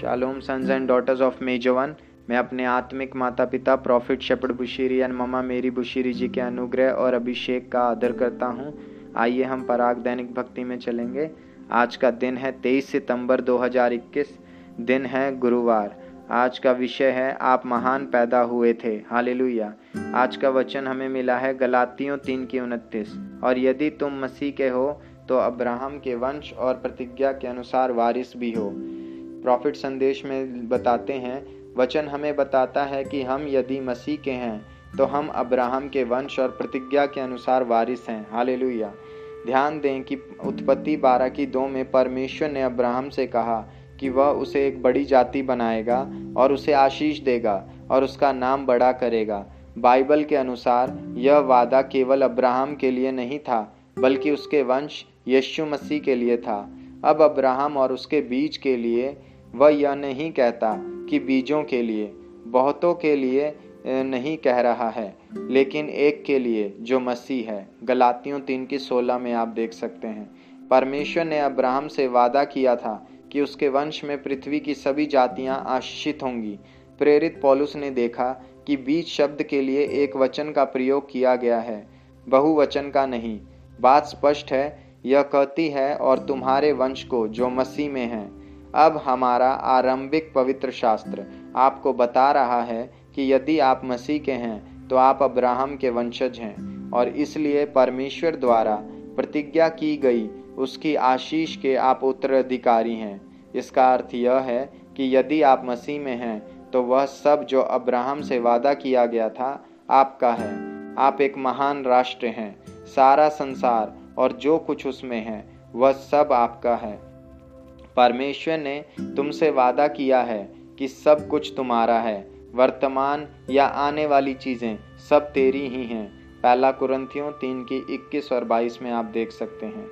Shalom sons and daughters of मेजवन मैं अपने आत्मिक माता पिता prophet Shepherd Bushiri and mama Mary Bushiri ji के अनुग्रह और अभिषेक का आदर करता हूँ। आइए हम पराग दैनिक भक्ति में चलेंगे। आज का दिन है 23 सितंबर 2021 दिन है गुरुवार। आज का विषय है, आप महान पैदा हुए थे। हालेलुया। आज का वचन हमें मिला है गलातियों तीन की उनतीस। और यदि तुम मसीह के हो तो अब्राहम के वंश और प्रतिज्ञा के अनुसार वारिस भी हो। प्रॉफिट संदेश में बताते हैं, वचन हमें बताता है कि हम यदि मसीह के हैं तो हम अब्राहम के वंश और प्रतिज्ञा के अनुसार वारिस हैं। हालेलुया। ध्यान दें कि उत्पत्ति बारह की दो में परमेश्वर ने अब्राहम से कहा कि वह उसे एक बड़ी जाति बनाएगा और उसे आशीष देगा और उसका नाम बड़ा करेगा। बाइबल के अनुसार, यह वादा केवल अब्राहम के लिए नहीं था, बल्कि उसके वंश यीशु मसीह के लिए था। अब अब्राहम और उसके बीज के लिए वह यह नहीं कहता कि बीजों के लिए, बहुतों के लिए नहीं कह रहा है, लेकिन एक के लिए, जो मसीह है। गलातियों तीन की सोलह में आप देख सकते हैं। परमेश्वर ने अब्राहम से वादा किया था कि उसके वंश में पृथ्वी की सभी जातियाँ आशीषित होंगी। प्रेरित पॉलुस ने देखा कि बीज शब्द के लिए एक वचन का प्रयोग किया गया है। बहुवचन का नहीं। बात स्पष्ट है, यह कहती है, और तुम्हारे वंश को, जो मसीह में है। अब हमारा आरंभिक पवित्र शास्त्र आपको बता रहा है कि यदि आप मसीह के हैं तो आप अब्राहम के वंशज हैं, और इसलिए परमेश्वर द्वारा प्रतिज्ञा की गई, उसकी आशीष के आप उत्तराधिकारी हैं। इसका अर्थ यह है कि यदि आप मसीह में हैं तो वह सब जो अब्राहम से वादा किया गया था, आपका है। आप एक महान राष्ट्र हैं, सारा संसार और जो कुछ उसमें है, वह सब आपका है। परमेश्वर ने तुमसे वादा किया है कि सब कुछ तुम्हारा है। वर्तमान या आने वाली चीज़ें सब तेरी ही हैं। पहला कुरंथियों तीन की इक्कीस और बाईस में आप देख सकते हैं।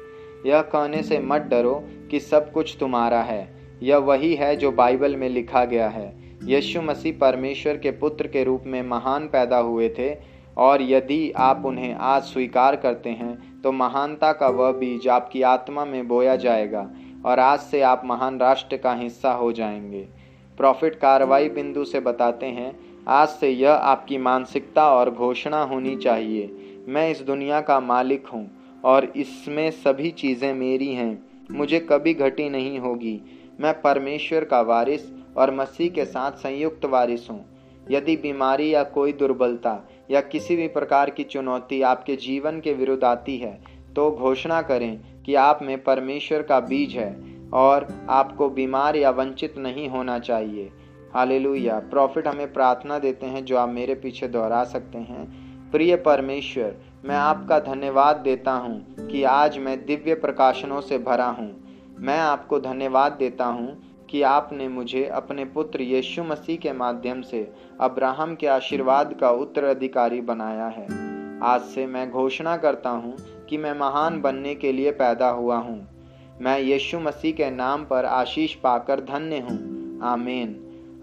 यह कहने से मत डरो कि सब कुछ तुम्हारा है। यह वही है जो बाइबल में लिखा गया है। यीशु मसीह परमेश्वर के पुत्र के रूप में महान पैदा हुए थे और यदि आप उन्हें आज स्वीकार करते हैं तो महानता का वह बीज आपकी आत्मा में बोया जाएगा। और आज से आप महान राष्ट्र का हिस्सा हो जाएँगे। प्रॉफिट कार्रवाई बिंदु से बताते हैं, आज से यह आपकी मानसिकता और घोषणा होनी चाहिए। मैं इस दुनिया का मालिक हूँ और इसमें सभी चीज़ें मेरी हैं, मुझे कभी घटी नहीं होगी। मैं परमेश्वर का वारिस और मसीह के साथ संयुक्त वारिस हूँ। यदि बीमारी या कोई दुर्बलता या किसी भी प्रकार की चुनौती आपके जीवन के विरुद्ध आती है तो घोषणा करें कि आप में परमेश्वर का बीज है और आपको बीमार या वंचित नहीं होना चाहिए। हालेलुया। प्रॉफिट हमें प्रार्थना देते हैं जो आप मेरे पीछे दोहरा सकते हैं। प्रिय परमेश्वर, मैं आपका धन्यवाद देता हूँ कि आज मैं दिव्य प्रकाशनों से भरा हूँ। मैं आपको धन्यवाद देता हूँ कि आपने मुझे अपने पुत्र यीशु मसीह के माध्यम से अब्राहम के आशीर्वाद का उत्तराधिकारी बनाया है। आज से मैं घोषणा करता हूँ कि मैं महान बनने के लिए पैदा हुआ हूँ। मैं यीशु मसीह के नाम पर आशीष पाकर धन्य हूँ। आमीन।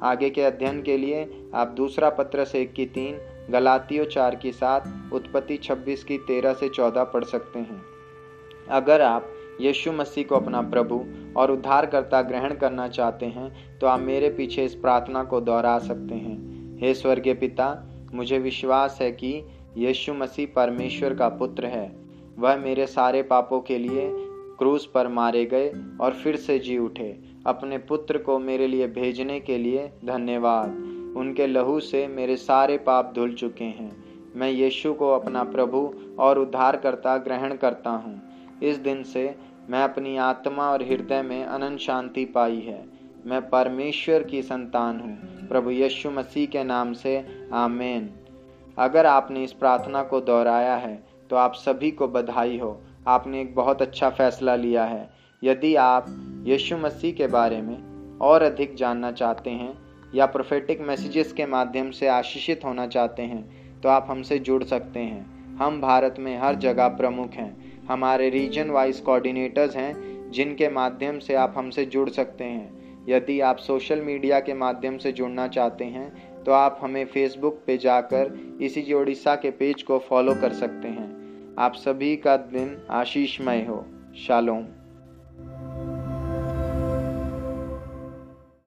आगे के अध्ययन के लिए आप दूसरा पत्र से एक की तीन, गलातियों चार की सात, उत्पत्ति छब्बीस की तेरह से चौदह पढ़ सकते हैं। अगर आप यीशु मसीह को अपना प्रभु और उद्धारकर्ता ग्रहण करना चाहते हैं तो आप मेरे पीछे इस प्रार्थना को दोहरा सकते हैं। हे स्वर्गीय पिता, मुझे विश्वास है कि यीशु मसीह परमेश्वर का पुत्र है। वह मेरे सारे पापों के लिए क्रूस पर मारे गए और फिर से जी उठे। अपने पुत्र को मेरे लिए भेजने के लिए धन्यवाद। उनके लहू से मेरे सारे पाप धुल चुके हैं। मैं यीशु को अपना प्रभु और उद्धारकर्ता ग्रहण करता हूँ। इस दिन से मैं अपनी आत्मा और हृदय में अनंत शांति पाई है। मैं परमेश्वर की संतान हूँ। प्रभु यीशु मसीह के नाम से आमेन। अगर आपने इस प्रार्थना को दोहराया है तो आप सभी को बधाई हो। आपने एक बहुत अच्छा फैसला लिया है। यदि आप यीशु मसीह के बारे में और अधिक जानना चाहते हैं या प्रोफेटिक मैसेजेस के माध्यम से आशीषित होना चाहते हैं तो आप हमसे जुड़ सकते हैं। हम भारत में हर जगह प्रमुख हैं। हमारे रीजन वाइज कोऑर्डिनेटर्स हैं, जिनके माध्यम से आप हमसे जुड़ सकते हैं। यदि आप सोशल मीडिया के माध्यम से जुड़ना चाहते हैं तो आप हमें फेसबुक पे जाकर इसी जी ओडिशा के पेज को फॉलो कर सकते हैं। आप सभी का दिन आशीषमय हो। शालोम।